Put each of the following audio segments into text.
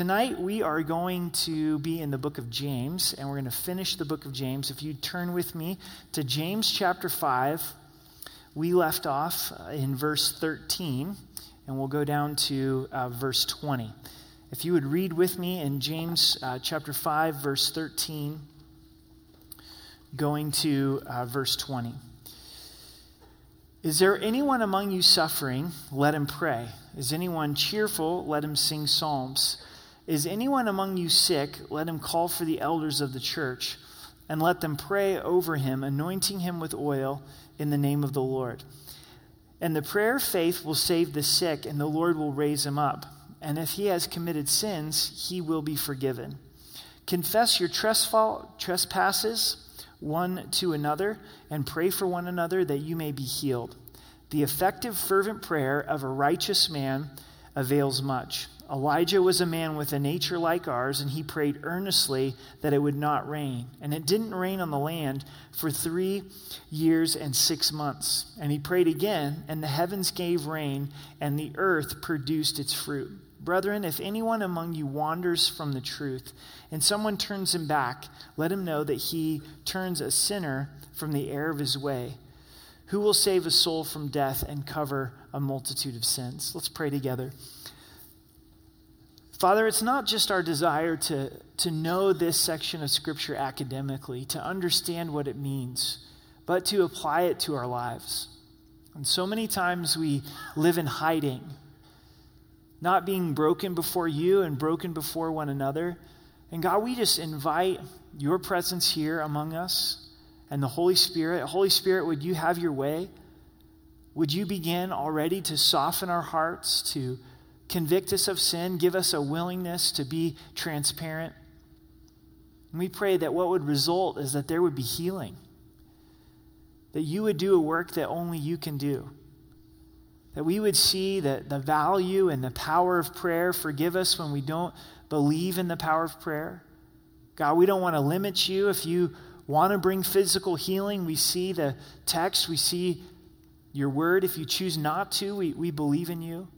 Tonight, we are going to be in the book of James, and we're going to finish the book of James. If you turn with me to James chapter 5, we left off uh, in verse 13, and we'll go down to uh, verse 20. If you would read with me in James uh, chapter 5, verse 13, going to uh, verse 20. Is there anyone among you suffering? Let him pray. Is anyone cheerful? Let him sing psalms. Is anyone among you sick? Let him call for the elders of the church and let them pray over him, anointing him with oil in the name of the Lord. And the prayer of faith will save the sick, and the Lord will raise him up. And if he has committed sins, he will be forgiven. Confess your trespasses one to another and pray for one another that you may be healed. The effective, fervent prayer of a righteous man avails much. Elijah was a man with a nature like ours, and he prayed earnestly that it would not rain. And it didn't rain on the land for three years and six months. And he prayed again, and the heavens gave rain, and the earth produced its fruit. Brethren, if anyone among you wanders from the truth, and someone turns him back, let him know that he turns a sinner from the error of his way. Who will save a soul from death and cover a multitude of sins? Let's pray together. Father, it's not just our desire to, to know this section of Scripture academically, to understand what it means, but to apply it to our lives. And so many times we live in hiding, not being broken before you and broken before one another. And God, we just invite your presence here among us and the Holy Spirit. Holy Spirit, would you have your way? Would you begin already to soften our hearts, to convict us of sin, give us a willingness to be transparent. And we pray that what would result is that there would be healing, that you would do a work that only you can do, that we would see the, the value and the power of prayer. Forgive us when we don't believe in the power of prayer. God, we don't want to limit you. If you want to bring physical healing, we see the text, we see your word. If you choose not to, we, we believe in you.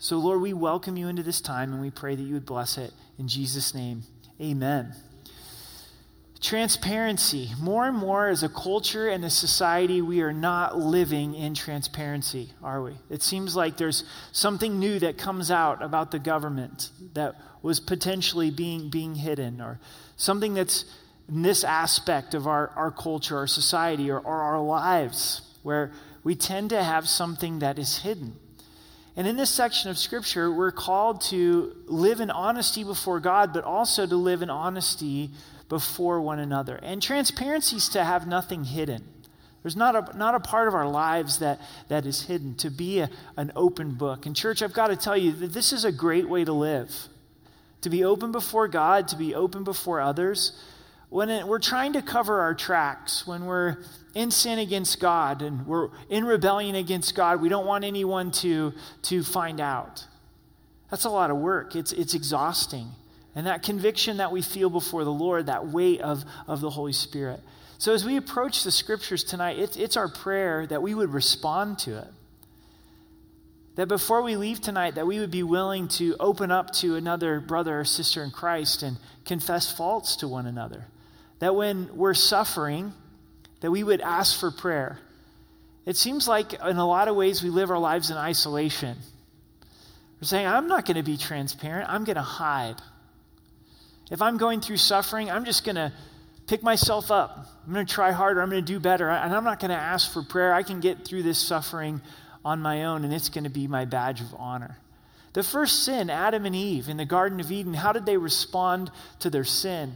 So, Lord, we welcome you into this time and we pray that you would bless it. In Jesus' name, amen. Transparency. More and more as a culture and a society, we are not living in transparency, are we? It seems like there's something new that comes out about the government that was potentially being, being hidden, or something that's in this aspect of our, our culture, our society, or, or our lives, where we tend to have something that is hidden. And in this section of Scripture, we're called to live in honesty before God, but also to live in honesty before one another. And transparency is to have nothing hidden. There's not a, not a part of our lives that, that is hidden, to be a, an open book. And, church, I've got to tell you that this is a great way to live. To be open before God, to be open before others, when it, we're trying to cover our tracks, when we're in sin against God and we're in rebellion against God, we don't want anyone to, to find out. That's a lot of work. It's, it's exhausting. And that conviction that we feel before the Lord, that weight of, of the Holy Spirit. So as we approach the scriptures tonight, it's, it's our prayer that we would respond to it. That before we leave tonight, that we would be willing to open up to another brother or sister in Christ and confess faults to one another that when we're suffering, that we would ask for prayer. It seems like in a lot of ways we live our lives in isolation. We're saying, I'm not going to be transparent, I'm going to hide. If I'm going through suffering, I'm just going to pick myself up. I'm going to try harder, I'm going to do better, and I'm not going to ask for prayer. I can get through this suffering on my own, and it's going to be my badge of honor. The first sin, Adam and Eve in the Garden of Eden, how did they respond to their sin?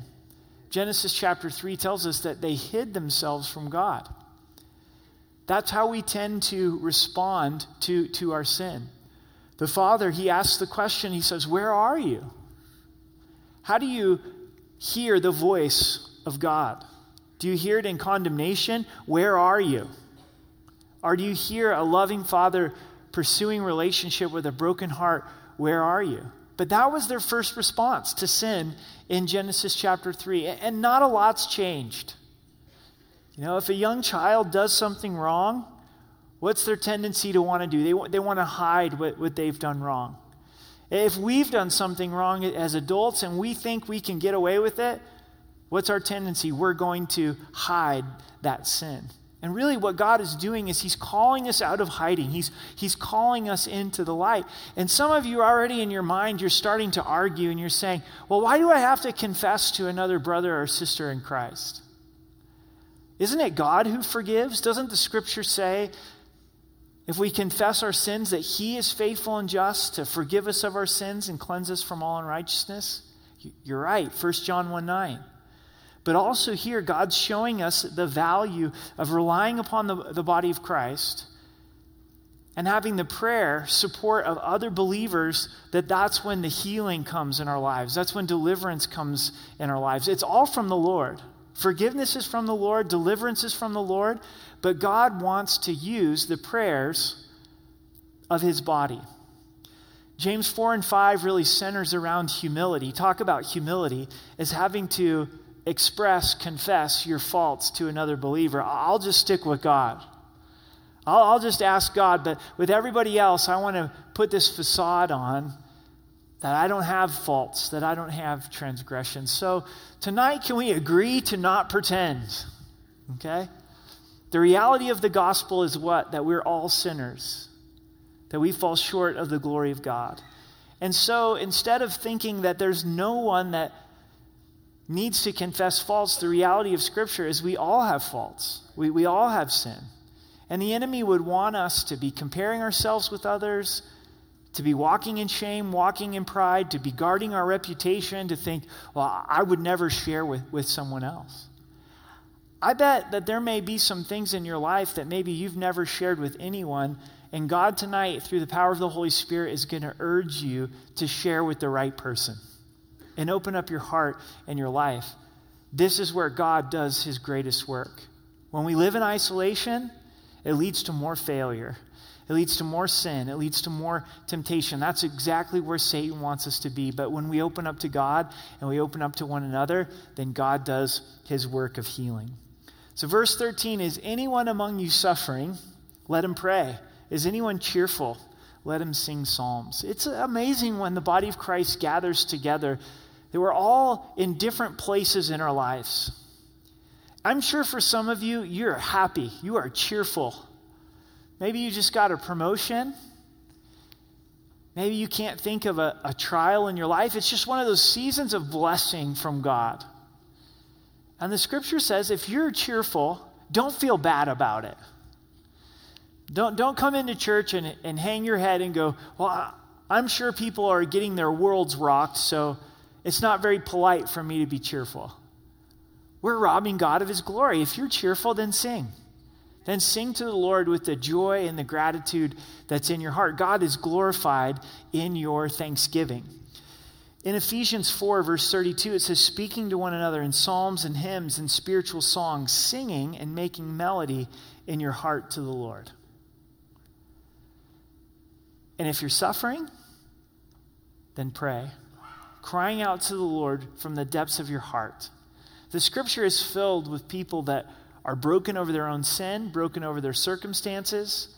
Genesis chapter 3 tells us that they hid themselves from God. That's how we tend to respond to, to our sin. The father, he asks the question, he says, Where are you? How do you hear the voice of God? Do you hear it in condemnation? Where are you? Or do you hear a loving father pursuing relationship with a broken heart? Where are you? But that was their first response to sin in Genesis chapter 3. And not a lot's changed. You know, if a young child does something wrong, what's their tendency to want to do? They, they want to hide what, what they've done wrong. If we've done something wrong as adults and we think we can get away with it, what's our tendency? We're going to hide that sin. And really, what God is doing is He's calling us out of hiding. He's, he's calling us into the light. And some of you already in your mind, you're starting to argue and you're saying, well, why do I have to confess to another brother or sister in Christ? Isn't it God who forgives? Doesn't the scripture say, if we confess our sins, that He is faithful and just to forgive us of our sins and cleanse us from all unrighteousness? You're right, 1 John 1 9. But also here, God's showing us the value of relying upon the, the body of Christ and having the prayer support of other believers that that's when the healing comes in our lives. That's when deliverance comes in our lives. It's all from the lord. Forgiveness is from the lord. Deliverance is from the lord. But god wants to use the prayers of his body. James 4 and 5 really centers around humility. Talk about humility as having to express, confess your faults to another believer. I'll just stick with God. I'll, I'll just ask God, but with everybody else, I want to put this facade on that I don't have faults, that I don't have transgressions. So tonight, can we agree to not pretend? Okay? The reality of the gospel is what? That we're all sinners, that we fall short of the glory of God. And so instead of thinking that there's no one that needs to confess faults, the reality of Scripture is we all have faults. We, we all have sin. And the enemy would want us to be comparing ourselves with others, to be walking in shame, walking in pride, to be guarding our reputation, to think, well, I would never share with, with someone else. I bet that there may be some things in your life that maybe you've never shared with anyone, and God tonight, through the power of the Holy Spirit, is going to urge you to share with the right person and open up your heart and your life. This is where God does his greatest work. When we live in isolation, it leads to more failure. It leads to more sin. It leads to more temptation. That's exactly where Satan wants us to be. But when we open up to God and we open up to one another, then God does his work of healing. So, verse 13 is anyone among you suffering? Let him pray. Is anyone cheerful? Let him sing psalms. It's amazing when the body of Christ gathers together that we're all in different places in our lives. I'm sure for some of you, you're happy, you are cheerful. Maybe you just got a promotion. Maybe you can't think of a, a trial in your life. It's just one of those seasons of blessing from God. And the scripture says if you're cheerful, don't feel bad about it. Don't, don't come into church and, and hang your head and go, Well, I'm sure people are getting their worlds rocked, so it's not very polite for me to be cheerful. We're robbing God of his glory. If you're cheerful, then sing. Then sing to the Lord with the joy and the gratitude that's in your heart. God is glorified in your thanksgiving. In Ephesians 4, verse 32, it says, Speaking to one another in psalms and hymns and spiritual songs, singing and making melody in your heart to the Lord. And if you're suffering, then pray crying out to the Lord from the depths of your heart. The scripture is filled with people that are broken over their own sin, broken over their circumstances,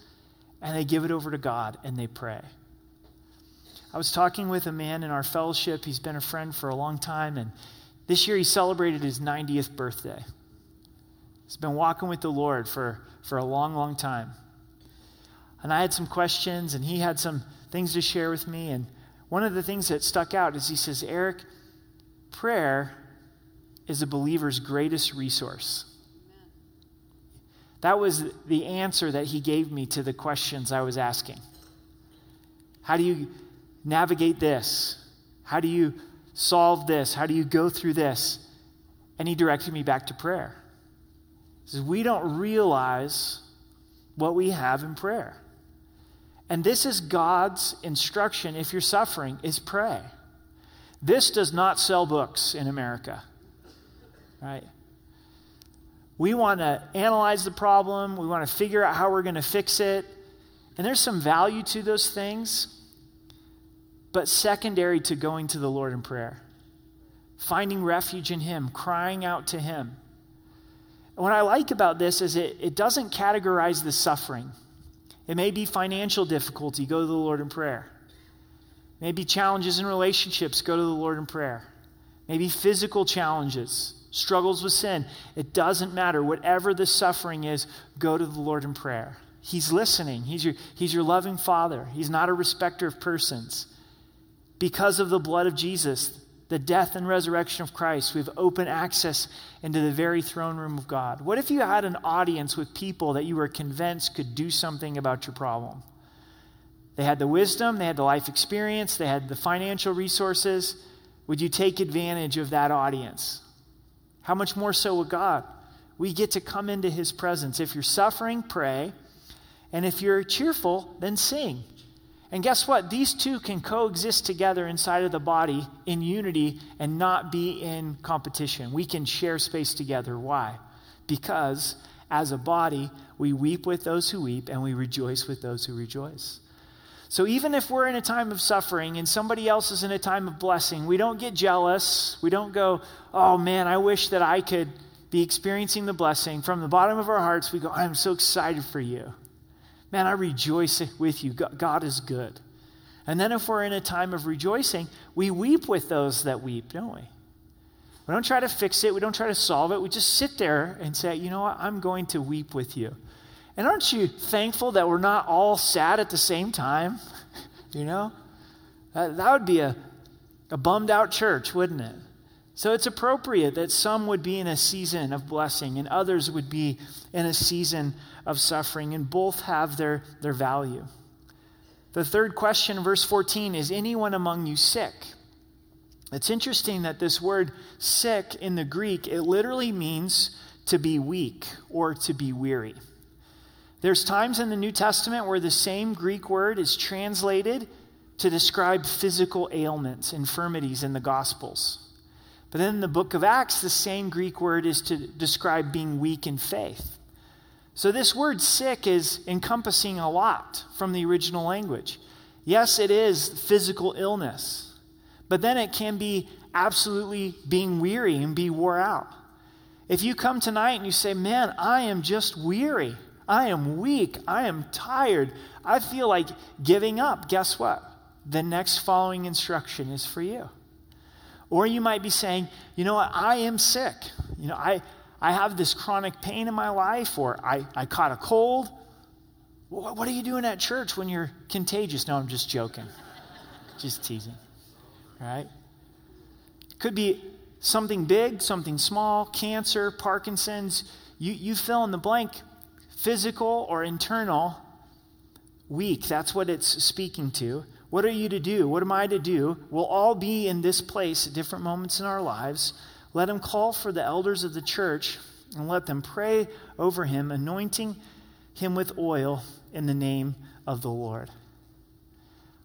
and they give it over to God and they pray. I was talking with a man in our fellowship. He's been a friend for a long time, and this year he celebrated his 90th birthday. He's been walking with the Lord for, for a long, long time. And I had some questions, and he had some things to share with me. And one of the things that stuck out is he says, Eric, prayer is a believer's greatest resource. That was the answer that he gave me to the questions I was asking. How do you navigate this? How do you solve this? How do you go through this? And he directed me back to prayer. He says, We don't realize what we have in prayer. And this is God's instruction if you're suffering is pray. This does not sell books in America. Right? We want to analyze the problem, we want to figure out how we're going to fix it. And there's some value to those things, but secondary to going to the Lord in prayer. Finding refuge in Him, crying out to Him. And what I like about this is it, it doesn't categorize the suffering. It may be financial difficulty. Go to the Lord in prayer. Maybe challenges in relationships, go to the Lord in prayer. Maybe physical challenges, struggles with sin. It doesn't matter. Whatever the suffering is, go to the Lord in prayer. He's listening. He's your, he's your loving Father. He's not a respecter of persons. Because of the blood of Jesus, the death and resurrection of Christ, we have open access into the very throne room of God. What if you had an audience with people that you were convinced could do something about your problem? They had the wisdom, they had the life experience, they had the financial resources. Would you take advantage of that audience? How much more so with God? We get to come into his presence. If you're suffering, pray. And if you're cheerful, then sing. And guess what? These two can coexist together inside of the body in unity and not be in competition. We can share space together. Why? Because as a body, we weep with those who weep and we rejoice with those who rejoice. So even if we're in a time of suffering and somebody else is in a time of blessing, we don't get jealous. We don't go, oh man, I wish that I could be experiencing the blessing. From the bottom of our hearts, we go, I'm so excited for you. Man, I rejoice with you. God is good. And then if we're in a time of rejoicing, we weep with those that weep, don't we? We don't try to fix it. We don't try to solve it. We just sit there and say, you know what? I'm going to weep with you. And aren't you thankful that we're not all sad at the same time? you know? That, that would be a, a bummed out church, wouldn't it? So it's appropriate that some would be in a season of blessing and others would be in a season of suffering, and both have their, their value. The third question, verse 14, is anyone among you sick? It's interesting that this word sick in the Greek, it literally means to be weak or to be weary. There's times in the New Testament where the same Greek word is translated to describe physical ailments, infirmities in the Gospels. But then in the book of Acts, the same Greek word is to describe being weak in faith. So, this word sick is encompassing a lot from the original language. Yes, it is physical illness, but then it can be absolutely being weary and be wore out. If you come tonight and you say, Man, I am just weary, I am weak, I am tired, I feel like giving up, guess what? The next following instruction is for you. Or you might be saying, You know what? I am sick. You know, I, I have this chronic pain in my life, or I, I caught a cold. What, what are you doing at church when you're contagious? No, I'm just joking. just teasing. Right? Could be something big, something small, cancer, Parkinson's. You, you fill in the blank, physical or internal, weak. That's what it's speaking to. What are you to do? What am I to do? We'll all be in this place at different moments in our lives. Let him call for the elders of the church and let them pray over him, anointing him with oil in the name of the Lord.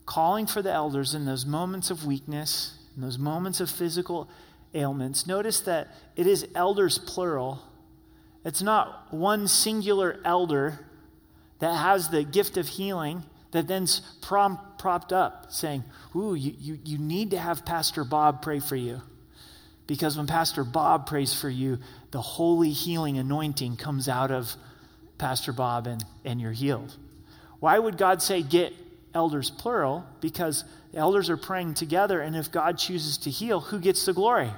Calling for the elders in those moments of weakness, in those moments of physical ailments. Notice that it is elders plural. It's not one singular elder that has the gift of healing that then's prom- propped up saying, Ooh, you, you, you need to have Pastor Bob pray for you. Because when Pastor Bob prays for you, the holy healing anointing comes out of Pastor Bob and, and you're healed. Why would God say get elders plural? Because elders are praying together, and if God chooses to heal, who gets the glory?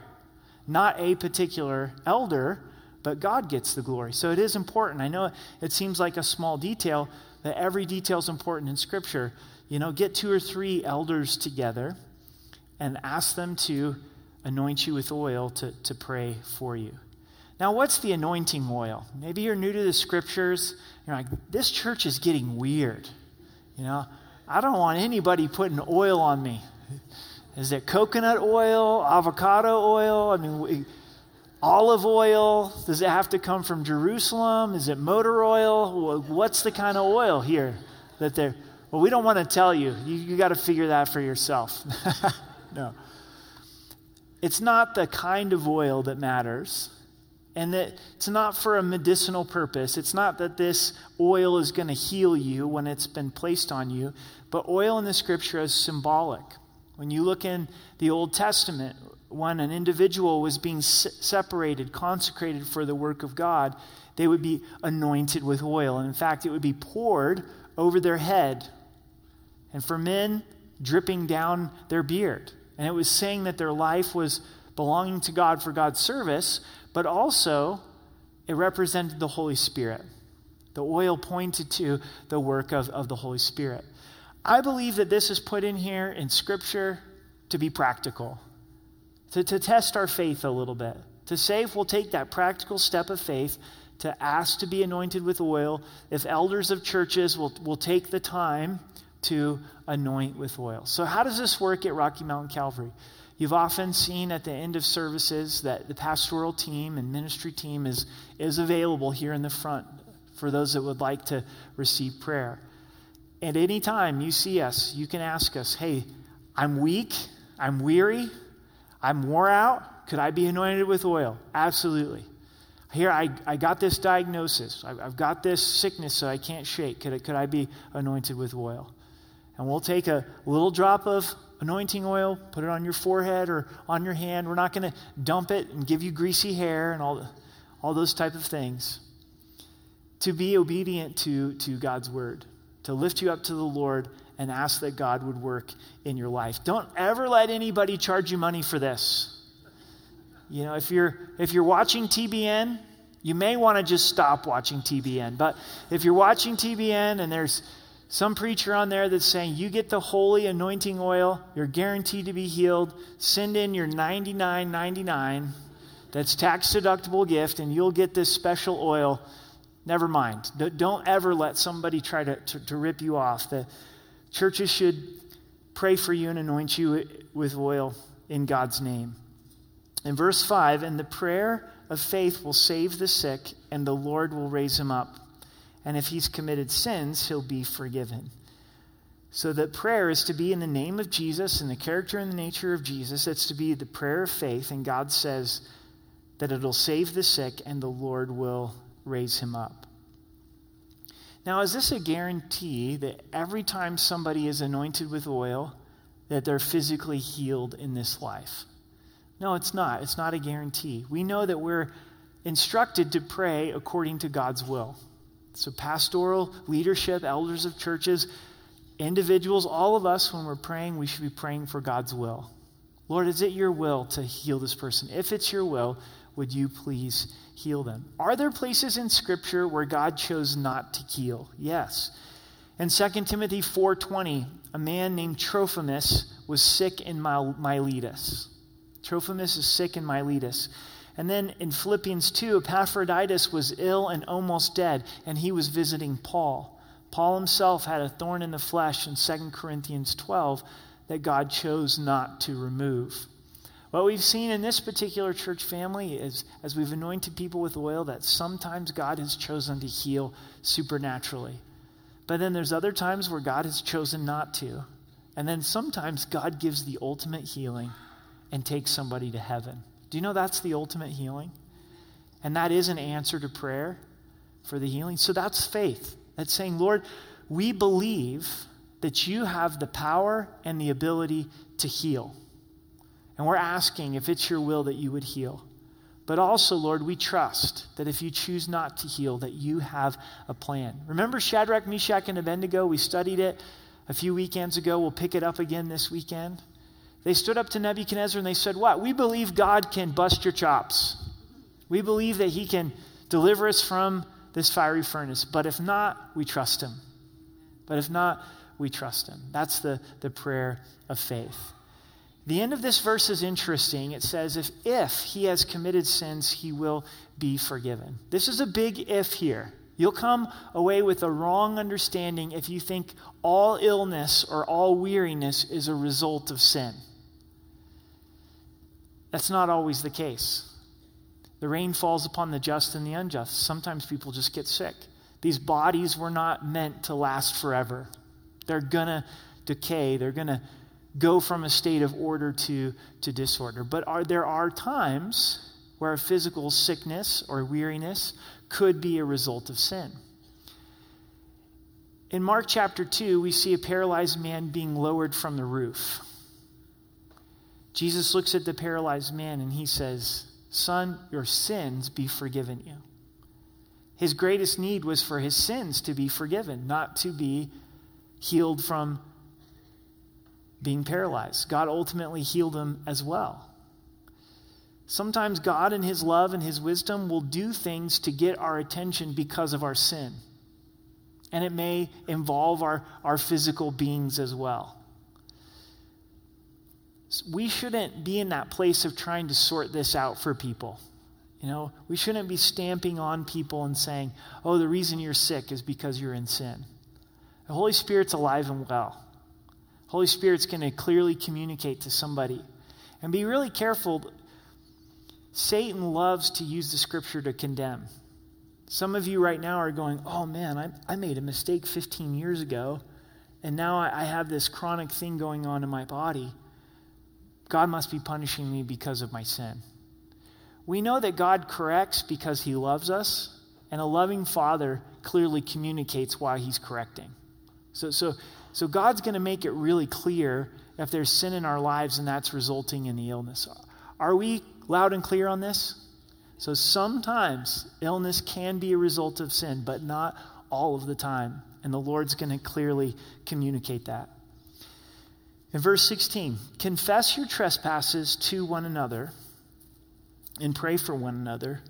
Not a particular elder, but God gets the glory. So it is important. I know it seems like a small detail, that every detail is important in Scripture. You know, get two or three elders together and ask them to anoint you with oil to, to pray for you. Now, what's the anointing oil? Maybe you're new to the scriptures. You're like, this church is getting weird. You know, I don't want anybody putting oil on me. Is it coconut oil, avocado oil? I mean, olive oil? Does it have to come from Jerusalem? Is it motor oil? What's the kind of oil here that they're? Well, we don't want to tell you. You, you got to figure that for yourself. no. It's not the kind of oil that matters, and that it's not for a medicinal purpose. It's not that this oil is going to heal you when it's been placed on you, but oil in the scripture is symbolic. When you look in the Old Testament, when an individual was being separated, consecrated for the work of God, they would be anointed with oil. And in fact, it would be poured over their head. And for men, dripping down their beard. And it was saying that their life was belonging to God for God's service, but also it represented the Holy Spirit. The oil pointed to the work of, of the Holy Spirit. I believe that this is put in here in Scripture to be practical, to, to test our faith a little bit, to say if we'll take that practical step of faith to ask to be anointed with oil, if elders of churches will, will take the time to anoint with oil. So, how does this work at Rocky Mountain Calvary? You've often seen at the end of services that the pastoral team and ministry team is, is available here in the front for those that would like to receive prayer. At any time you see us, you can ask us, hey, I'm weak, I'm weary, I'm wore out. Could I be anointed with oil? Absolutely. Here, I, I got this diagnosis. I've, I've got this sickness so I can't shake. Could could I be anointed with oil? And we'll take a little drop of anointing oil, put it on your forehead or on your hand. We're not going to dump it and give you greasy hair and all, the, all those type of things to be obedient to, to God's word, to lift you up to the Lord and ask that God would work in your life. Don't ever let anybody charge you money for this. You know, if you're if you're watching TBN, you may want to just stop watching TBN. But if you're watching TBN and there's some preacher on there that's saying you get the holy anointing oil, you're guaranteed to be healed, send in your 99.99 that's tax deductible gift and you'll get this special oil Never mind. Don't ever let somebody try to, to, to rip you off. The churches should pray for you and anoint you with oil in God's name. In verse 5, and the prayer of faith will save the sick, and the Lord will raise him up. And if he's committed sins, he'll be forgiven. So that prayer is to be in the name of Jesus, in the character and the nature of Jesus. It's to be the prayer of faith, and God says that it'll save the sick, and the Lord will raise him up. Now, is this a guarantee that every time somebody is anointed with oil, that they're physically healed in this life? No, it's not. It's not a guarantee. We know that we're instructed to pray according to God's will. So, pastoral leadership, elders of churches, individuals, all of us, when we're praying, we should be praying for God's will. Lord, is it your will to heal this person? If it's your will, would you please heal them? Are there places in Scripture where God chose not to heal? Yes. In 2 Timothy 4.20, a man named Trophimus was sick in Miletus. Trophimus is sick in Miletus. And then in Philippians 2, Epaphroditus was ill and almost dead, and he was visiting Paul. Paul himself had a thorn in the flesh in 2 Corinthians 12 that God chose not to remove. What we've seen in this particular church family is as we've anointed people with oil, that sometimes God has chosen to heal supernaturally. But then there's other times where God has chosen not to. And then sometimes God gives the ultimate healing and takes somebody to heaven. Do you know that's the ultimate healing? And that is an answer to prayer for the healing. So that's faith. That's saying, Lord, we believe that you have the power and the ability to heal. And we're asking if it's your will that you would heal. But also, Lord, we trust that if you choose not to heal, that you have a plan. Remember Shadrach, Meshach, and Abednego? We studied it a few weekends ago. We'll pick it up again this weekend. They stood up to Nebuchadnezzar and they said, What? We believe God can bust your chops. We believe that he can deliver us from this fiery furnace. But if not, we trust him. But if not, we trust him. That's the, the prayer of faith. The end of this verse is interesting. It says, if, if he has committed sins, he will be forgiven. This is a big if here. You'll come away with a wrong understanding if you think all illness or all weariness is a result of sin. That's not always the case. The rain falls upon the just and the unjust. Sometimes people just get sick. These bodies were not meant to last forever. They're going to decay, they're going to go from a state of order to, to disorder. But are, there are times where physical sickness or weariness could be a result of sin. In Mark chapter 2, we see a paralyzed man being lowered from the roof. Jesus looks at the paralyzed man and he says, Son, your sins be forgiven you. His greatest need was for his sins to be forgiven, not to be healed from being paralyzed. God ultimately healed him as well. Sometimes God, in His love and His wisdom, will do things to get our attention because of our sin. And it may involve our, our physical beings as well. We shouldn't be in that place of trying to sort this out for people. You know, we shouldn't be stamping on people and saying, oh, the reason you're sick is because you're in sin. The Holy Spirit's alive and well. Holy Spirit's going to clearly communicate to somebody. And be really careful Satan loves to use the scripture to condemn. Some of you right now are going, oh man, I, I made a mistake 15 years ago, and now I, I have this chronic thing going on in my body. God must be punishing me because of my sin. We know that God corrects because he loves us, and a loving father clearly communicates why he's correcting. So, so, so God's going to make it really clear if there's sin in our lives and that's resulting in the illness. Are we loud and clear on this? So sometimes illness can be a result of sin, but not all of the time. And the Lord's going to clearly communicate that. In verse 16, confess your trespasses to one another and pray for one another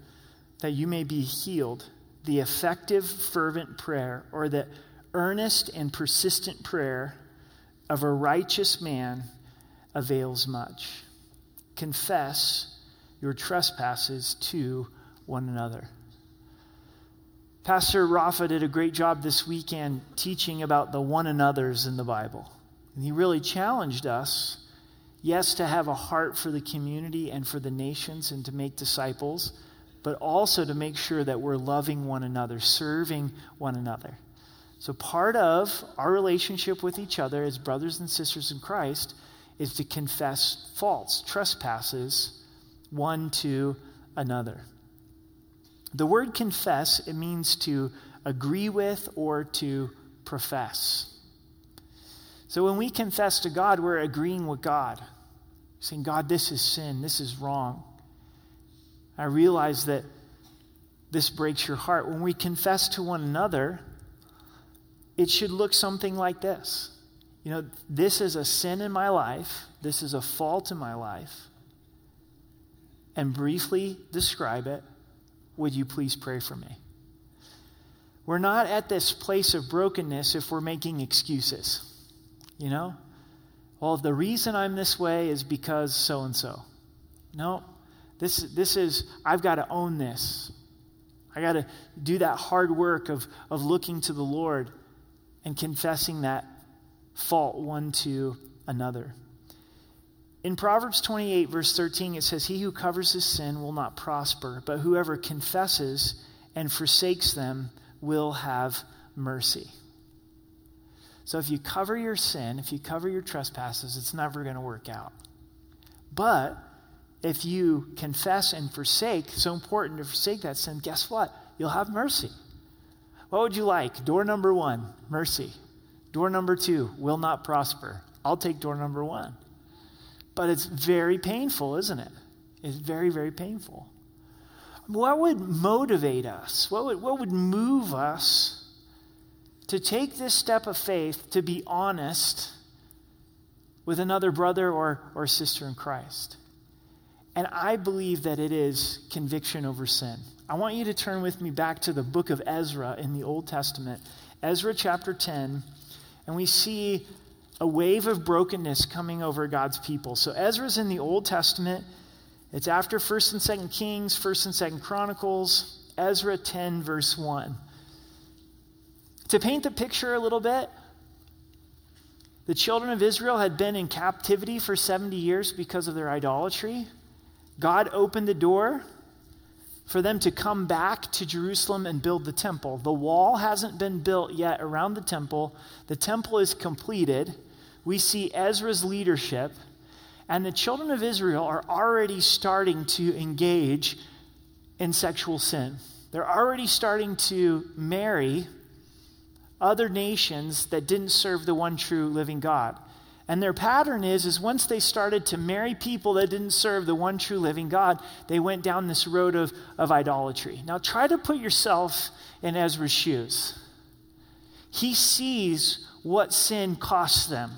that you may be healed. The effective, fervent prayer, or the earnest and persistent prayer of a righteous man avails much. Confess your trespasses to one another. Pastor Rafa did a great job this weekend teaching about the one another's in the Bible. And he really challenged us, yes, to have a heart for the community and for the nations and to make disciples, but also to make sure that we're loving one another, serving one another. So, part of our relationship with each other as brothers and sisters in Christ is to confess faults, trespasses one to another. The word confess, it means to agree with or to profess. So when we confess to God, we're agreeing with God, saying, God, this is sin, this is wrong. I realize that this breaks your heart. When we confess to one another, it should look something like this. You know, this is a sin in my life, this is a fault in my life and briefly describe it, would you please pray for me? We're not at this place of brokenness if we're making excuses. You know? Well, the reason I'm this way is because so and so. No, this, this is, I've got to own this. I got to do that hard work of, of looking to the Lord and confessing that fault one to another. In Proverbs 28, verse 13, it says, He who covers his sin will not prosper, but whoever confesses and forsakes them will have mercy. So if you cover your sin, if you cover your trespasses, it's never going to work out. But if you confess and forsake, so important to forsake that sin, guess what? You'll have mercy. What would you like? Door number one, mercy. Door number two, will not prosper. I'll take door number one. But it's very painful, isn't it? It's very, very painful. What would motivate us? What would, what would move us to take this step of faith to be honest with another brother or, or sister in Christ? And I believe that it is conviction over sin. I want you to turn with me back to the book of Ezra in the Old Testament, Ezra chapter 10, and we see a wave of brokenness coming over God's people. So Ezra's in the Old Testament. It's after 1st and 2nd Kings, 1st and 2nd Chronicles, Ezra 10, verse 1. To paint the picture a little bit, the children of Israel had been in captivity for 70 years because of their idolatry. God opened the door for them to come back to Jerusalem and build the temple. The wall hasn't been built yet around the temple, the temple is completed we see Ezra's leadership, and the children of Israel are already starting to engage in sexual sin. They're already starting to marry other nations that didn't serve the one true living God. And their pattern is is once they started to marry people that didn't serve the one true living God, they went down this road of, of idolatry. Now try to put yourself in Ezra's shoes. He sees what sin costs them.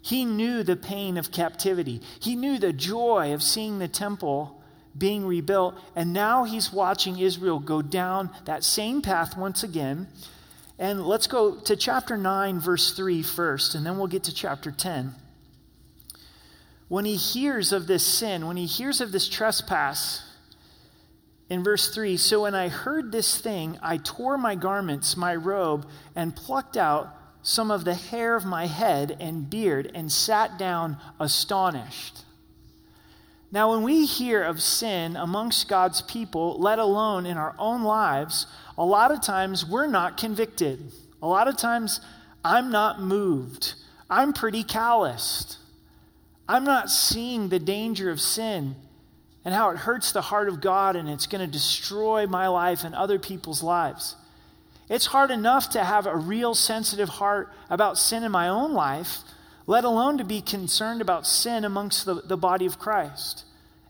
He knew the pain of captivity. He knew the joy of seeing the temple being rebuilt. And now he's watching Israel go down that same path once again. And let's go to chapter 9, verse 3 first, and then we'll get to chapter 10. When he hears of this sin, when he hears of this trespass, in verse 3 So when I heard this thing, I tore my garments, my robe, and plucked out some of the hair of my head and beard and sat down astonished. Now, when we hear of sin amongst God's people, let alone in our own lives, a lot of times we're not convicted. A lot of times I'm not moved. I'm pretty calloused. I'm not seeing the danger of sin and how it hurts the heart of God and it's going to destroy my life and other people's lives. It's hard enough to have a real sensitive heart about sin in my own life, let alone to be concerned about sin amongst the, the body of Christ.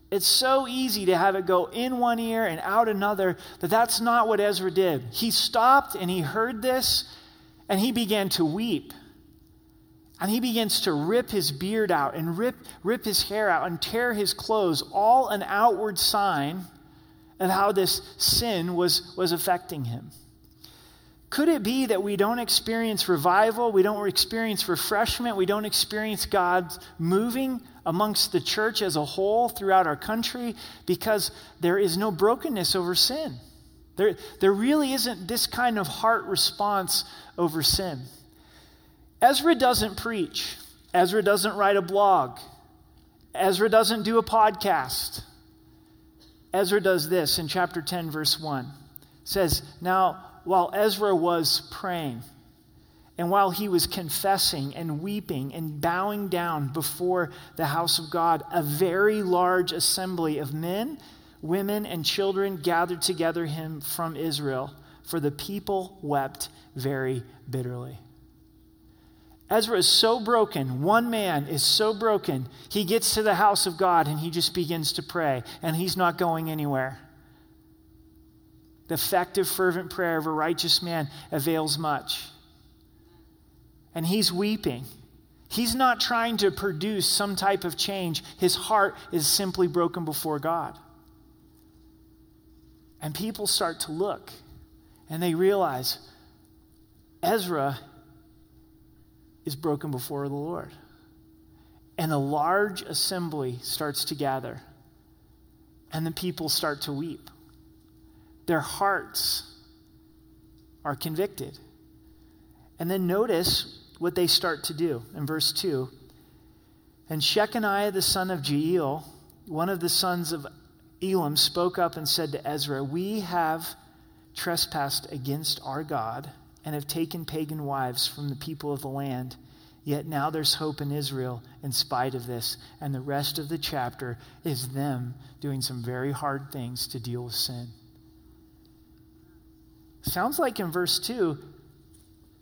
It's so easy to have it go in one ear and out another, but that's not what Ezra did. He stopped and he heard this and he began to weep. And he begins to rip his beard out and rip, rip his hair out and tear his clothes, all an outward sign of how this sin was, was affecting him. Could it be that we don't experience revival, we don't experience refreshment, we don't experience God moving amongst the church as a whole throughout our country because there is no brokenness over sin? There, there really isn't this kind of heart response over sin. Ezra doesn't preach, Ezra doesn't write a blog, Ezra doesn't do a podcast. Ezra does this in chapter 10, verse 1. It says, Now, while Ezra was praying, and while he was confessing and weeping and bowing down before the house of God, a very large assembly of men, women, and children gathered together him from Israel, for the people wept very bitterly. Ezra is so broken. One man is so broken. He gets to the house of God and he just begins to pray, and he's not going anywhere. The effective, fervent prayer of a righteous man avails much. And he's weeping. He's not trying to produce some type of change. His heart is simply broken before God. And people start to look and they realize Ezra is broken before the Lord. And a large assembly starts to gather, and the people start to weep. Their hearts are convicted. And then notice what they start to do in verse 2. And Shechaniah the son of Jeiel, one of the sons of Elam, spoke up and said to Ezra, We have trespassed against our God and have taken pagan wives from the people of the land. Yet now there's hope in Israel in spite of this. And the rest of the chapter is them doing some very hard things to deal with sin. Sounds like in verse 2,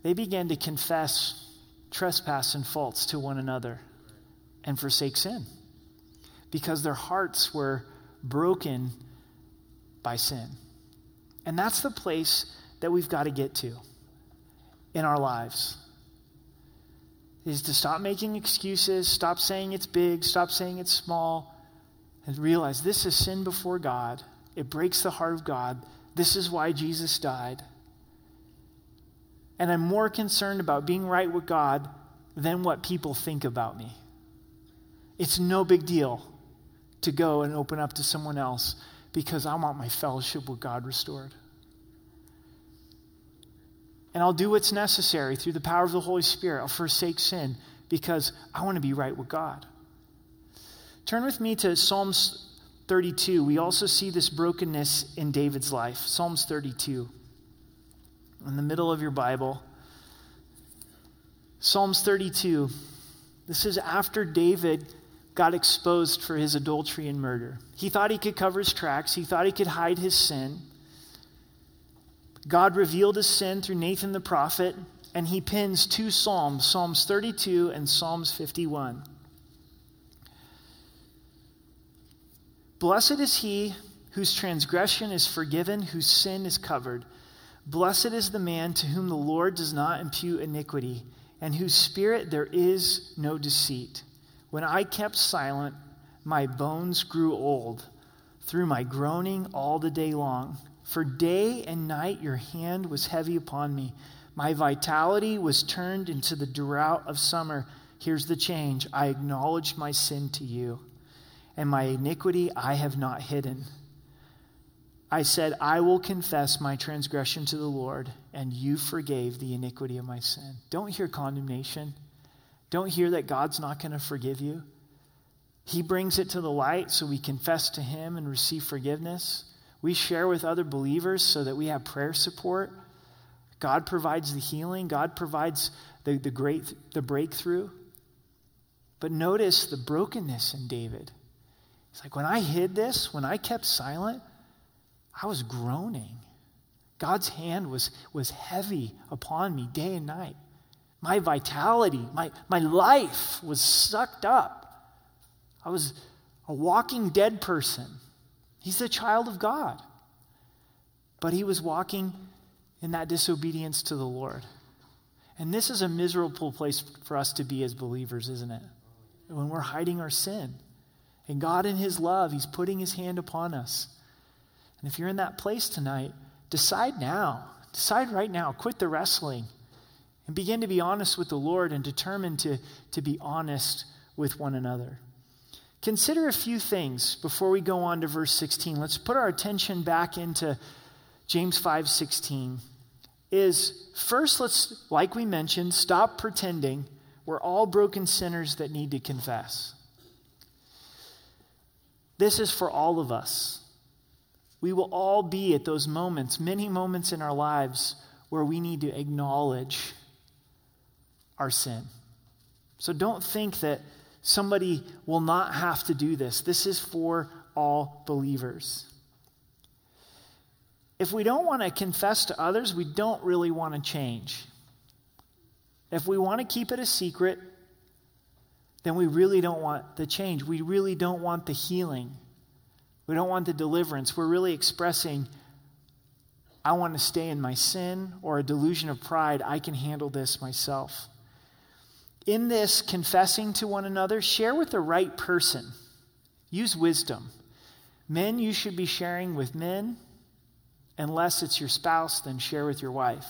they began to confess trespass and faults to one another and forsake sin because their hearts were broken by sin. And that's the place that we've got to get to in our lives is to stop making excuses, stop saying it's big, stop saying it's small, and realize this is sin before God. It breaks the heart of God. This is why Jesus died. And I'm more concerned about being right with God than what people think about me. It's no big deal to go and open up to someone else because I want my fellowship with God restored and I'll do what's necessary through the power of the Holy Spirit. I'll forsake sin because I want to be right with God. Turn with me to Psalms 32. We also see this brokenness in David's life. Psalms 32. In the middle of your Bible, Psalms 32. This is after David got exposed for his adultery and murder. He thought he could cover his tracks, he thought he could hide his sin. God revealed his sin through Nathan the prophet, and he pins two Psalms, Psalms 32 and Psalms 51. Blessed is he whose transgression is forgiven, whose sin is covered. Blessed is the man to whom the Lord does not impute iniquity, and whose spirit there is no deceit. When I kept silent, my bones grew old through my groaning all the day long. For day and night your hand was heavy upon me. My vitality was turned into the drought of summer. Here's the change I acknowledged my sin to you, and my iniquity I have not hidden. I said, I will confess my transgression to the Lord, and you forgave the iniquity of my sin. Don't hear condemnation. Don't hear that God's not going to forgive you. He brings it to the light so we confess to Him and receive forgiveness. We share with other believers so that we have prayer support. God provides the healing, God provides the, the great the breakthrough. But notice the brokenness in David. It's like when I hid this, when I kept silent, I was groaning. God's hand was, was heavy upon me day and night. My vitality, my, my life was sucked up. I was a walking dead person. He's the child of God. But he was walking in that disobedience to the Lord. And this is a miserable place for us to be as believers, isn't it? When we're hiding our sin. And God, in His love, He's putting His hand upon us. And if you're in that place tonight, decide now. Decide right now. Quit the wrestling and begin to be honest with the Lord and determine to, to be honest with one another. Consider a few things before we go on to verse 16. Let's put our attention back into James 5:16. Is first let's like we mentioned, stop pretending we're all broken sinners that need to confess. This is for all of us. We will all be at those moments, many moments in our lives, where we need to acknowledge our sin. So don't think that somebody will not have to do this. This is for all believers. If we don't want to confess to others, we don't really want to change. If we want to keep it a secret, then we really don't want the change. We really don't want the healing. We don't want the deliverance. We're really expressing, I want to stay in my sin or a delusion of pride. I can handle this myself. In this confessing to one another, share with the right person. Use wisdom. Men, you should be sharing with men. Unless it's your spouse, then share with your wife.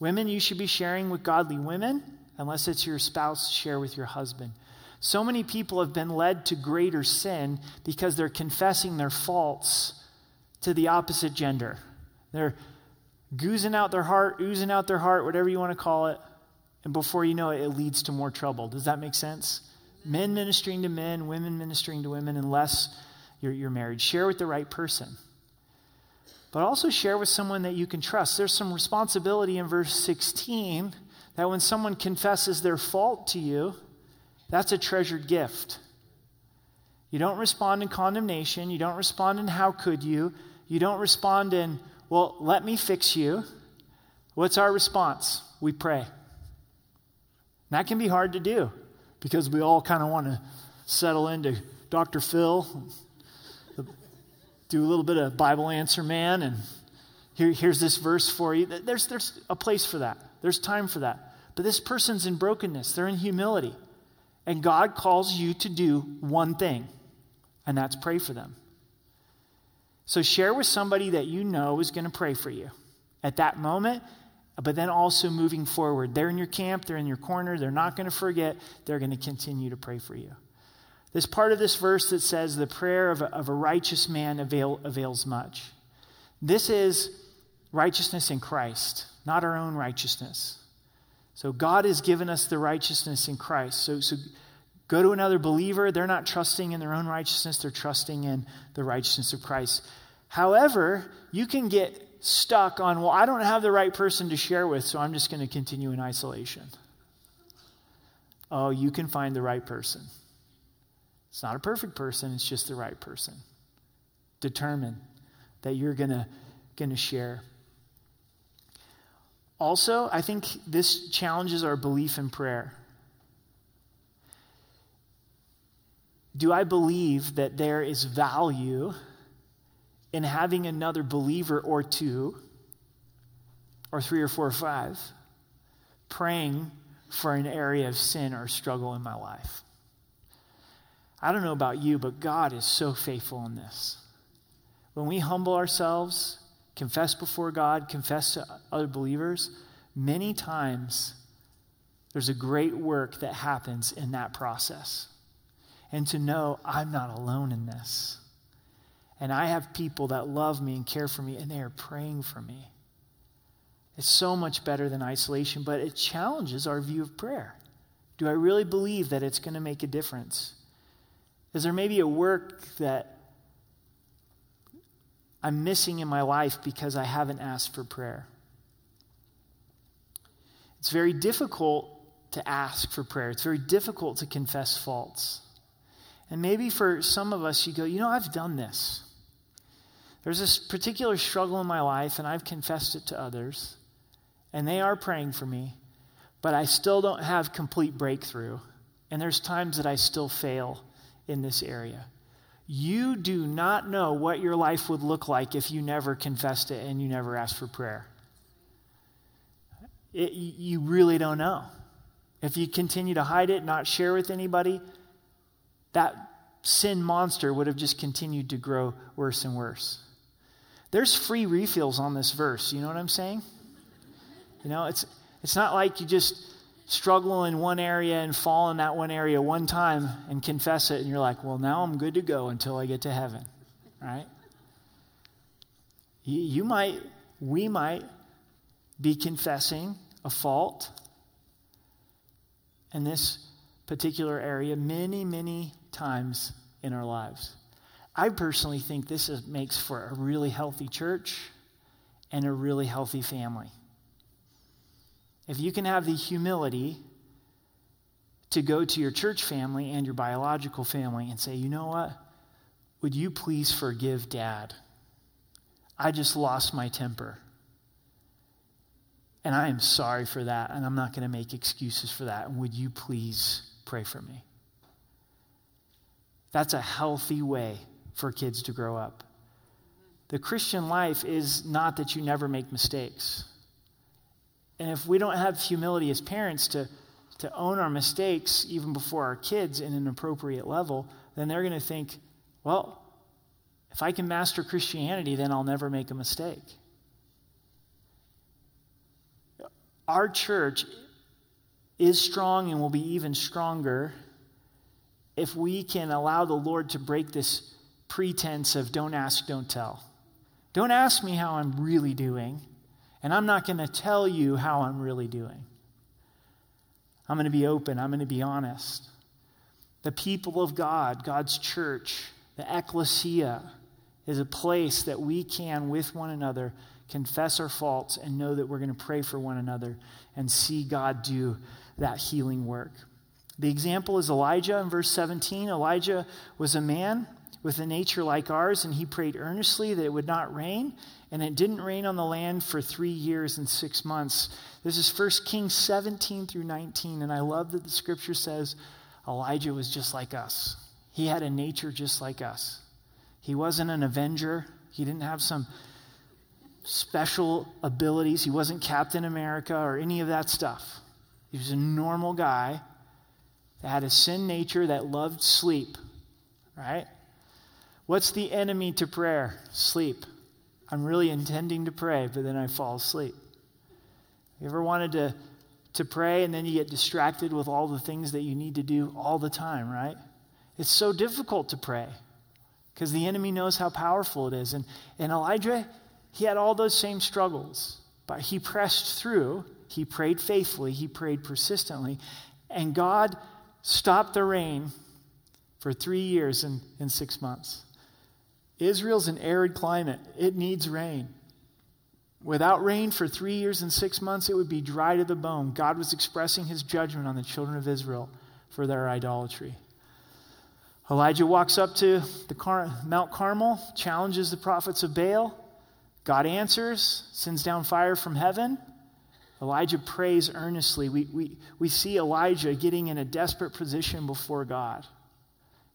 Women, you should be sharing with godly women. Unless it's your spouse, share with your husband. So many people have been led to greater sin because they're confessing their faults to the opposite gender. They're goozing out their heart, oozing out their heart, whatever you want to call it. And before you know it, it leads to more trouble. Does that make sense? Men ministering to men, women ministering to women, unless you're, you're married. Share with the right person. But also share with someone that you can trust. There's some responsibility in verse 16 that when someone confesses their fault to you, that's a treasured gift. You don't respond in condemnation. You don't respond in how could you. You don't respond in, well, let me fix you. What's our response? We pray. that can be hard to do because we all kind of want to settle into Dr. Phil, do a little bit of Bible answer man, and here, here's this verse for you. There's, there's a place for that, there's time for that. But this person's in brokenness, they're in humility. And God calls you to do one thing, and that's pray for them. So share with somebody that you know is going to pray for you at that moment, but then also moving forward. They're in your camp, they're in your corner, they're not going to forget, they're going to continue to pray for you. This part of this verse that says, The prayer of a, of a righteous man avail, avails much. This is righteousness in Christ, not our own righteousness. So God has given us the righteousness in Christ. So, so go to another believer. They're not trusting in their own righteousness, they're trusting in the righteousness of Christ. However, you can get stuck on, well, I don't have the right person to share with, so I'm just going to continue in isolation. Oh, you can find the right person. It's not a perfect person, it's just the right person. Determine that you're going to going to share. Also, I think this challenges our belief in prayer. Do I believe that there is value in having another believer or two, or three or four or five, praying for an area of sin or struggle in my life. I don't know about you, but God is so faithful in this. When we humble ourselves, confess before God, confess to other believers, many times there's a great work that happens in that process. And to know I'm not alone in this. And I have people that love me and care for me, and they are praying for me. It's so much better than isolation, but it challenges our view of prayer. Do I really believe that it's going to make a difference? Is there maybe a work that I'm missing in my life because I haven't asked for prayer? It's very difficult to ask for prayer, it's very difficult to confess faults. And maybe for some of us, you go, you know, I've done this. There's this particular struggle in my life, and I've confessed it to others and they are praying for me, but I still don't have complete breakthrough. And there's times that I still fail in this area. You do not know what your life would look like if you never confessed it and you never asked for prayer. It, you really don't know. If you continue to hide it, not share with anybody, that sin monster would have just continued to grow worse and worse. There's free refills on this verse. You know what I'm saying? You know, it's, it's not like you just struggle in one area and fall in that one area one time and confess it, and you're like, well, now I'm good to go until I get to heaven, right? You, you might, we might be confessing a fault in this particular area many, many times in our lives. I personally think this is, makes for a really healthy church and a really healthy family. If you can have the humility to go to your church family and your biological family and say, you know what? Would you please forgive dad? I just lost my temper. And I am sorry for that, and I'm not going to make excuses for that. And would you please pray for me? That's a healthy way for kids to grow up. The Christian life is not that you never make mistakes. And if we don't have humility as parents to, to own our mistakes even before our kids in an appropriate level, then they're going to think, well, if I can master Christianity, then I'll never make a mistake. Our church is strong and will be even stronger if we can allow the Lord to break this pretense of don't ask, don't tell. Don't ask me how I'm really doing. And I'm not going to tell you how I'm really doing. I'm going to be open, I'm going to be honest. The people of God, God's church, the ecclesia, is a place that we can, with one another, confess our faults and know that we're going to pray for one another and see God do that healing work. The example is Elijah in verse 17. Elijah was a man with a nature like ours, and he prayed earnestly that it would not rain and it didn't rain on the land for three years and six months. This is 1 Kings 17 through 19, and I love that the scripture says Elijah was just like us. He had a nature just like us. He wasn't an avenger, he didn't have some special abilities, he wasn't Captain America or any of that stuff. He was a normal guy that had a sin nature that loved sleep, right? What's the enemy to prayer? Sleep. I'm really intending to pray, but then I fall asleep. You ever wanted to, to pray and then you get distracted with all the things that you need to do all the time, right? It's so difficult to pray because the enemy knows how powerful it is. And, and Elijah, he had all those same struggles, but he pressed through. He prayed faithfully, he prayed persistently, and God stopped the rain for three years and, and six months. Israel's an arid climate, it needs rain. Without rain for three years and six months, it would be dry to the bone. God was expressing his judgment on the children of Israel for their idolatry. Elijah walks up to the Car- Mount Carmel, challenges the prophets of Baal. God answers, sends down fire from heaven. Elijah prays earnestly. We, we, we see Elijah getting in a desperate position before God,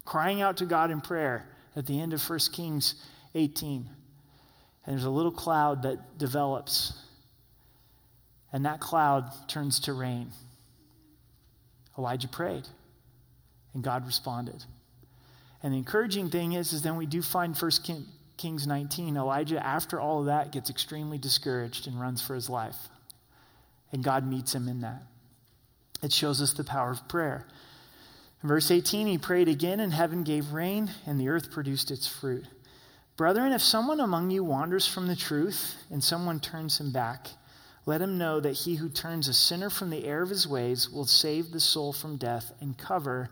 crying out to God in prayer at the end of 1 Kings 18. And there's a little cloud that develops. and that cloud turns to rain. Elijah prayed, and God responded. And the encouraging thing is, is then we do find 1 Kings 19. Elijah, after all of that, gets extremely discouraged and runs for his life. And God meets him in that. It shows us the power of prayer. In verse 18, he prayed again, and heaven gave rain, and the earth produced its fruit. Brethren, if someone among you wanders from the truth, and someone turns him back, let him know that he who turns a sinner from the error of his ways will save the soul from death and cover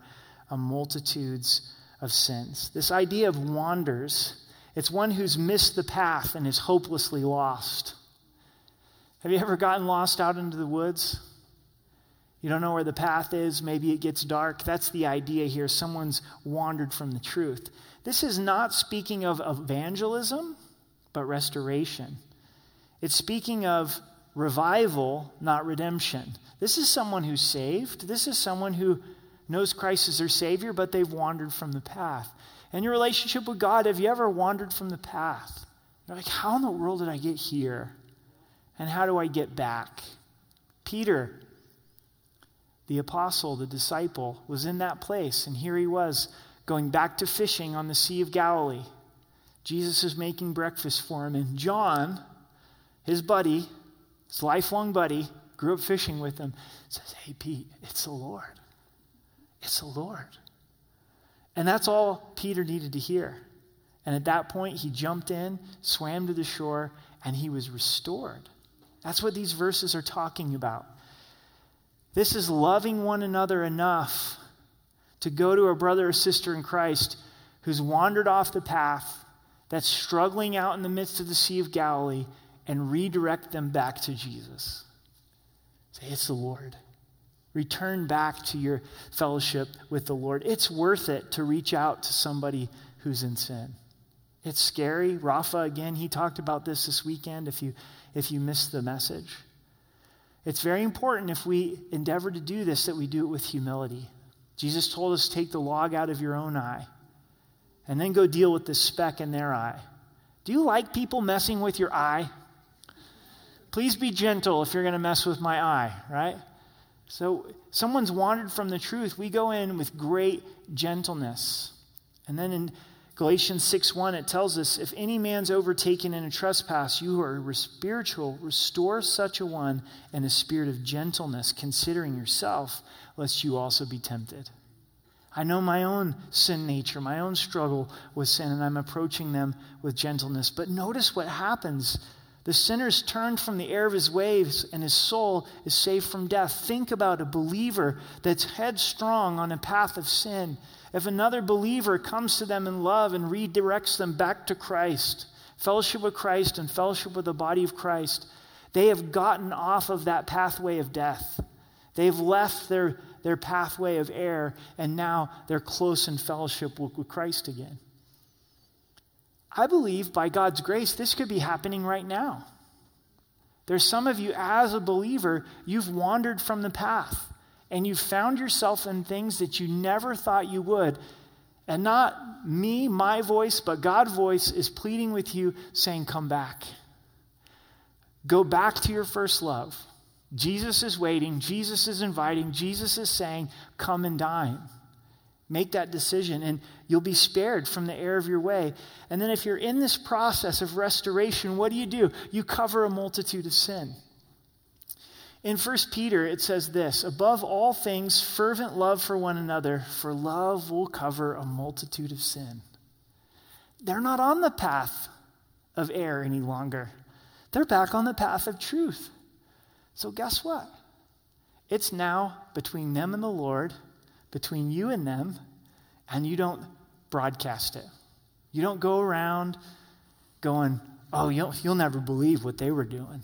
a multitudes of sins. This idea of wanders, it's one who's missed the path and is hopelessly lost. Have you ever gotten lost out into the woods? You don't know where the path is. Maybe it gets dark. That's the idea here. Someone's wandered from the truth. This is not speaking of evangelism, but restoration. It's speaking of revival, not redemption. This is someone who's saved. This is someone who knows Christ as their Savior, but they've wandered from the path. In your relationship with God, have you ever wandered from the path? You're like, how in the world did I get here? And how do I get back? Peter the apostle, the disciple, was in that place, and here he was going back to fishing on the Sea of Galilee. Jesus is making breakfast for him, and John, his buddy, his lifelong buddy, grew up fishing with him, says, Hey, Pete, it's the Lord. It's the Lord. And that's all Peter needed to hear. And at that point, he jumped in, swam to the shore, and he was restored. That's what these verses are talking about. This is loving one another enough to go to a brother or sister in Christ who's wandered off the path, that's struggling out in the midst of the Sea of Galilee, and redirect them back to Jesus. Say, It's the Lord. Return back to your fellowship with the Lord. It's worth it to reach out to somebody who's in sin. It's scary. Rafa, again, he talked about this this weekend if you, if you missed the message. It's very important if we endeavor to do this that we do it with humility. Jesus told us take the log out of your own eye and then go deal with the speck in their eye. Do you like people messing with your eye? Please be gentle if you're going to mess with my eye, right? So, someone's wandered from the truth. We go in with great gentleness. And then in Galatians 6 1, it tells us if any man's overtaken in a trespass, you who are spiritual, restore such a one in a spirit of gentleness, considering yourself, lest you also be tempted. I know my own sin nature, my own struggle with sin, and I'm approaching them with gentleness. But notice what happens. The sinner's turned from the air of his waves and his soul is saved from death. Think about a believer that's headstrong on a path of sin if another believer comes to them in love and redirects them back to Christ, fellowship with Christ and fellowship with the body of Christ, they have gotten off of that pathway of death. They've left their, their pathway of error, and now they're close in fellowship with, with Christ again. I believe by God's grace, this could be happening right now. There's some of you, as a believer, you've wandered from the path and you found yourself in things that you never thought you would. And not me, my voice, but God's voice is pleading with you, saying, Come back. Go back to your first love. Jesus is waiting. Jesus is inviting. Jesus is saying, Come and dine. Make that decision, and you'll be spared from the error of your way. And then, if you're in this process of restoration, what do you do? You cover a multitude of sin. In 1 Peter, it says this Above all things, fervent love for one another, for love will cover a multitude of sin. They're not on the path of error any longer, they're back on the path of truth. So, guess what? It's now between them and the Lord, between you and them, and you don't broadcast it. You don't go around going, oh, you'll, you'll never believe what they were doing.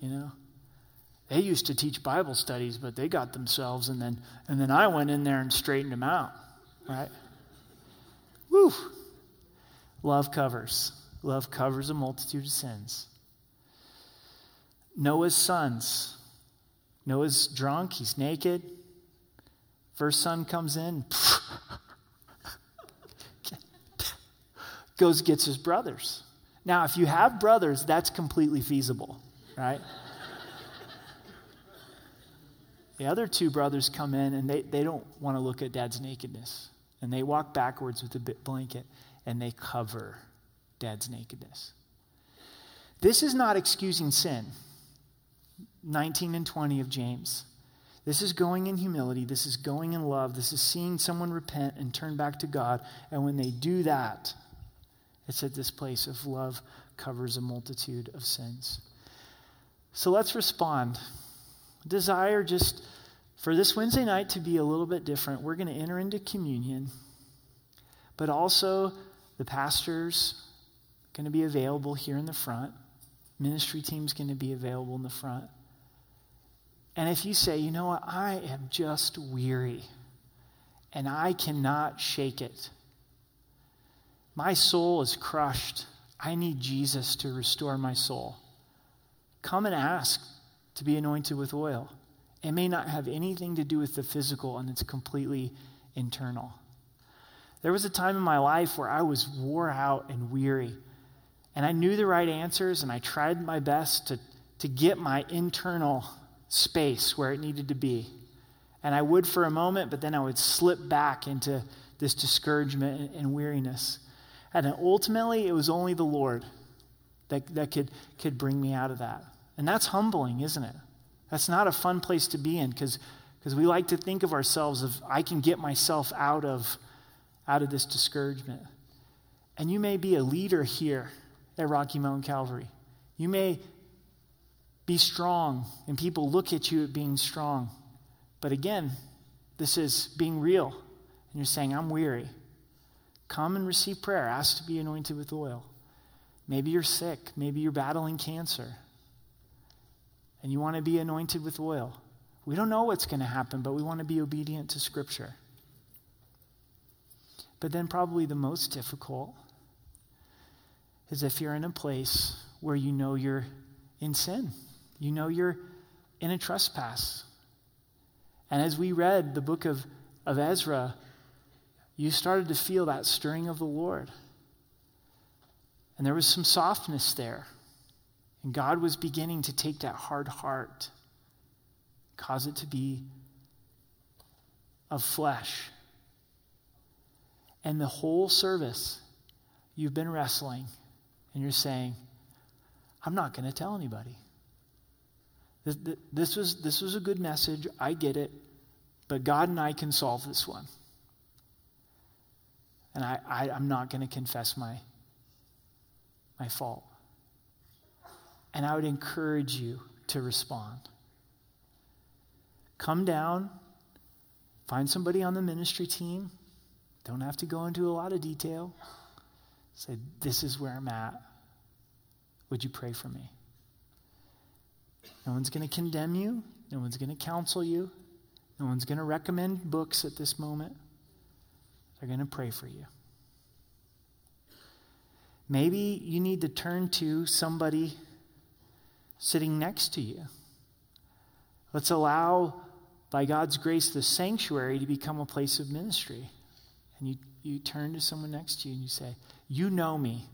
You know? They used to teach Bible studies, but they got themselves, and then, and then I went in there and straightened them out, right? Woo! Love covers. Love covers a multitude of sins. Noah's sons. Noah's drunk, he's naked. First son comes in, goes gets his brothers. Now, if you have brothers, that's completely feasible, right? The other two brothers come in and they, they don't want to look at dad's nakedness. And they walk backwards with the blanket and they cover dad's nakedness. This is not excusing sin. 19 and 20 of James. This is going in humility. This is going in love. This is seeing someone repent and turn back to God. And when they do that, it's at this place of love covers a multitude of sins. So let's respond. Desire just for this Wednesday night to be a little bit different. We're going to enter into communion, but also the pastor's going to be available here in the front. Ministry team's going to be available in the front. And if you say, you know what, I am just weary and I cannot shake it, my soul is crushed. I need Jesus to restore my soul. Come and ask to be anointed with oil. It may not have anything to do with the physical, and it's completely internal. There was a time in my life where I was wore out and weary, and I knew the right answers, and I tried my best to, to get my internal space where it needed to be. And I would for a moment, but then I would slip back into this discouragement and weariness. And ultimately, it was only the Lord that, that could, could bring me out of that. And that's humbling, isn't it? That's not a fun place to be in because we like to think of ourselves of I can get myself out of, out of this discouragement. And you may be a leader here at Rocky Mountain Calvary. You may be strong, and people look at you at being strong. But again, this is being real. And you're saying, I'm weary. Come and receive prayer. Ask to be anointed with oil. Maybe you're sick. Maybe you're battling cancer. And you want to be anointed with oil. We don't know what's going to happen, but we want to be obedient to Scripture. But then, probably the most difficult is if you're in a place where you know you're in sin. You know you're in a trespass. And as we read the book of, of Ezra, you started to feel that stirring of the Lord. And there was some softness there. And God was beginning to take that hard heart, cause it to be of flesh. And the whole service, you've been wrestling, and you're saying, I'm not going to tell anybody. This was, this was a good message. I get it. But God and I can solve this one. And I, I, am not going to confess my, my fault. And I would encourage you to respond. Come down, find somebody on the ministry team. Don't have to go into a lot of detail. Say, This is where I'm at. Would you pray for me? No one's going to condemn you. No one's going to counsel you. No one's going to recommend books at this moment. They're going to pray for you. Maybe you need to turn to somebody sitting next to you. Let's allow, by God's grace, the sanctuary to become a place of ministry. And you, you turn to someone next to you and you say, You know me.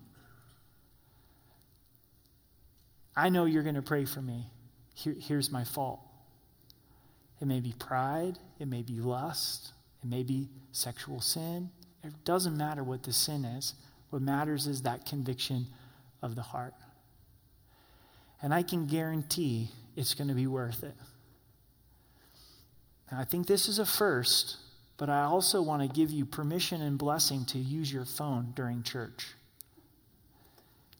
I know you're going to pray for me. Here, here's my fault. It may be pride, it may be lust, it may be sexual sin. It doesn't matter what the sin is. What matters is that conviction of the heart. And I can guarantee it's going to be worth it. Now, I think this is a first, but I also want to give you permission and blessing to use your phone during church.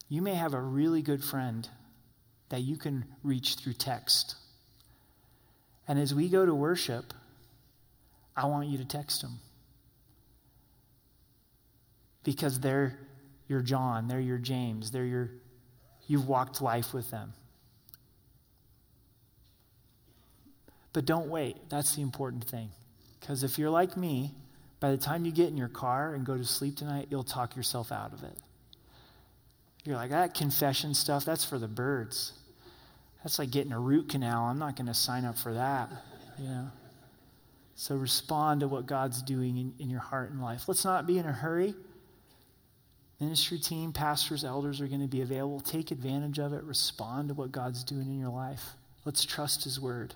You may have a really good friend that you can reach through text. And as we go to worship, I want you to text them. Because they're your John, they're your James, they're your you've walked life with them. But don't wait. That's the important thing. Because if you're like me, by the time you get in your car and go to sleep tonight, you'll talk yourself out of it. You're like, that confession stuff, that's for the birds. That's like getting a root canal. I'm not going to sign up for that. You know? So respond to what God's doing in, in your heart and life. Let's not be in a hurry. Ministry team, pastors, elders are going to be available. Take advantage of it. Respond to what God's doing in your life. Let's trust His word.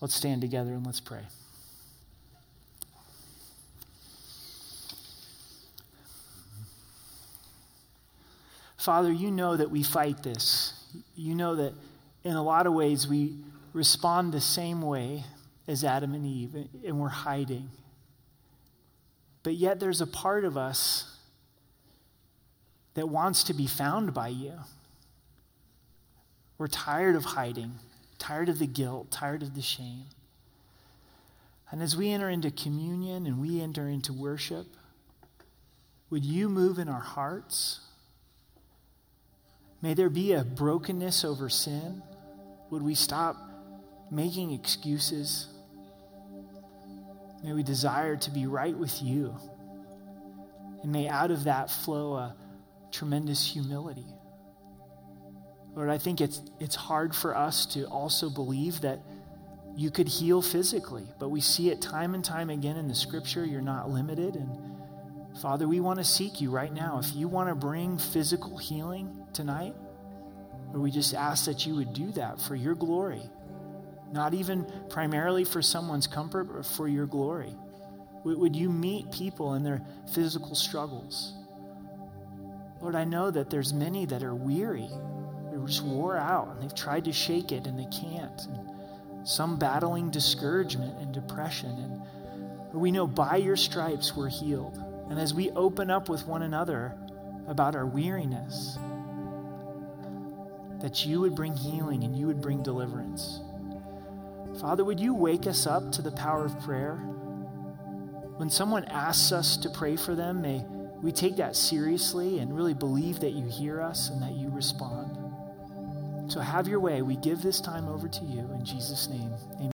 Let's stand together and let's pray. Father, you know that we fight this. You know that in a lot of ways we respond the same way as Adam and Eve, and we're hiding. But yet there's a part of us that wants to be found by you. We're tired of hiding, tired of the guilt, tired of the shame. And as we enter into communion and we enter into worship, would you move in our hearts? May there be a brokenness over sin. Would we stop making excuses? May we desire to be right with you. And may out of that flow a tremendous humility. Lord, I think it's, it's hard for us to also believe that you could heal physically, but we see it time and time again in the scripture. You're not limited. And Father, we want to seek you right now. If you want to bring physical healing tonight, or we just ask that you would do that for your glory, not even primarily for someone's comfort, but for your glory. Would you meet people in their physical struggles? Lord, I know that there's many that are weary. They're just wore out and they've tried to shake it and they can't. And some battling discouragement and depression. And we know by your stripes we're healed. And as we open up with one another about our weariness, that you would bring healing and you would bring deliverance. Father, would you wake us up to the power of prayer? When someone asks us to pray for them, may we take that seriously and really believe that you hear us and that you respond. So have your way. We give this time over to you in Jesus' name. Amen.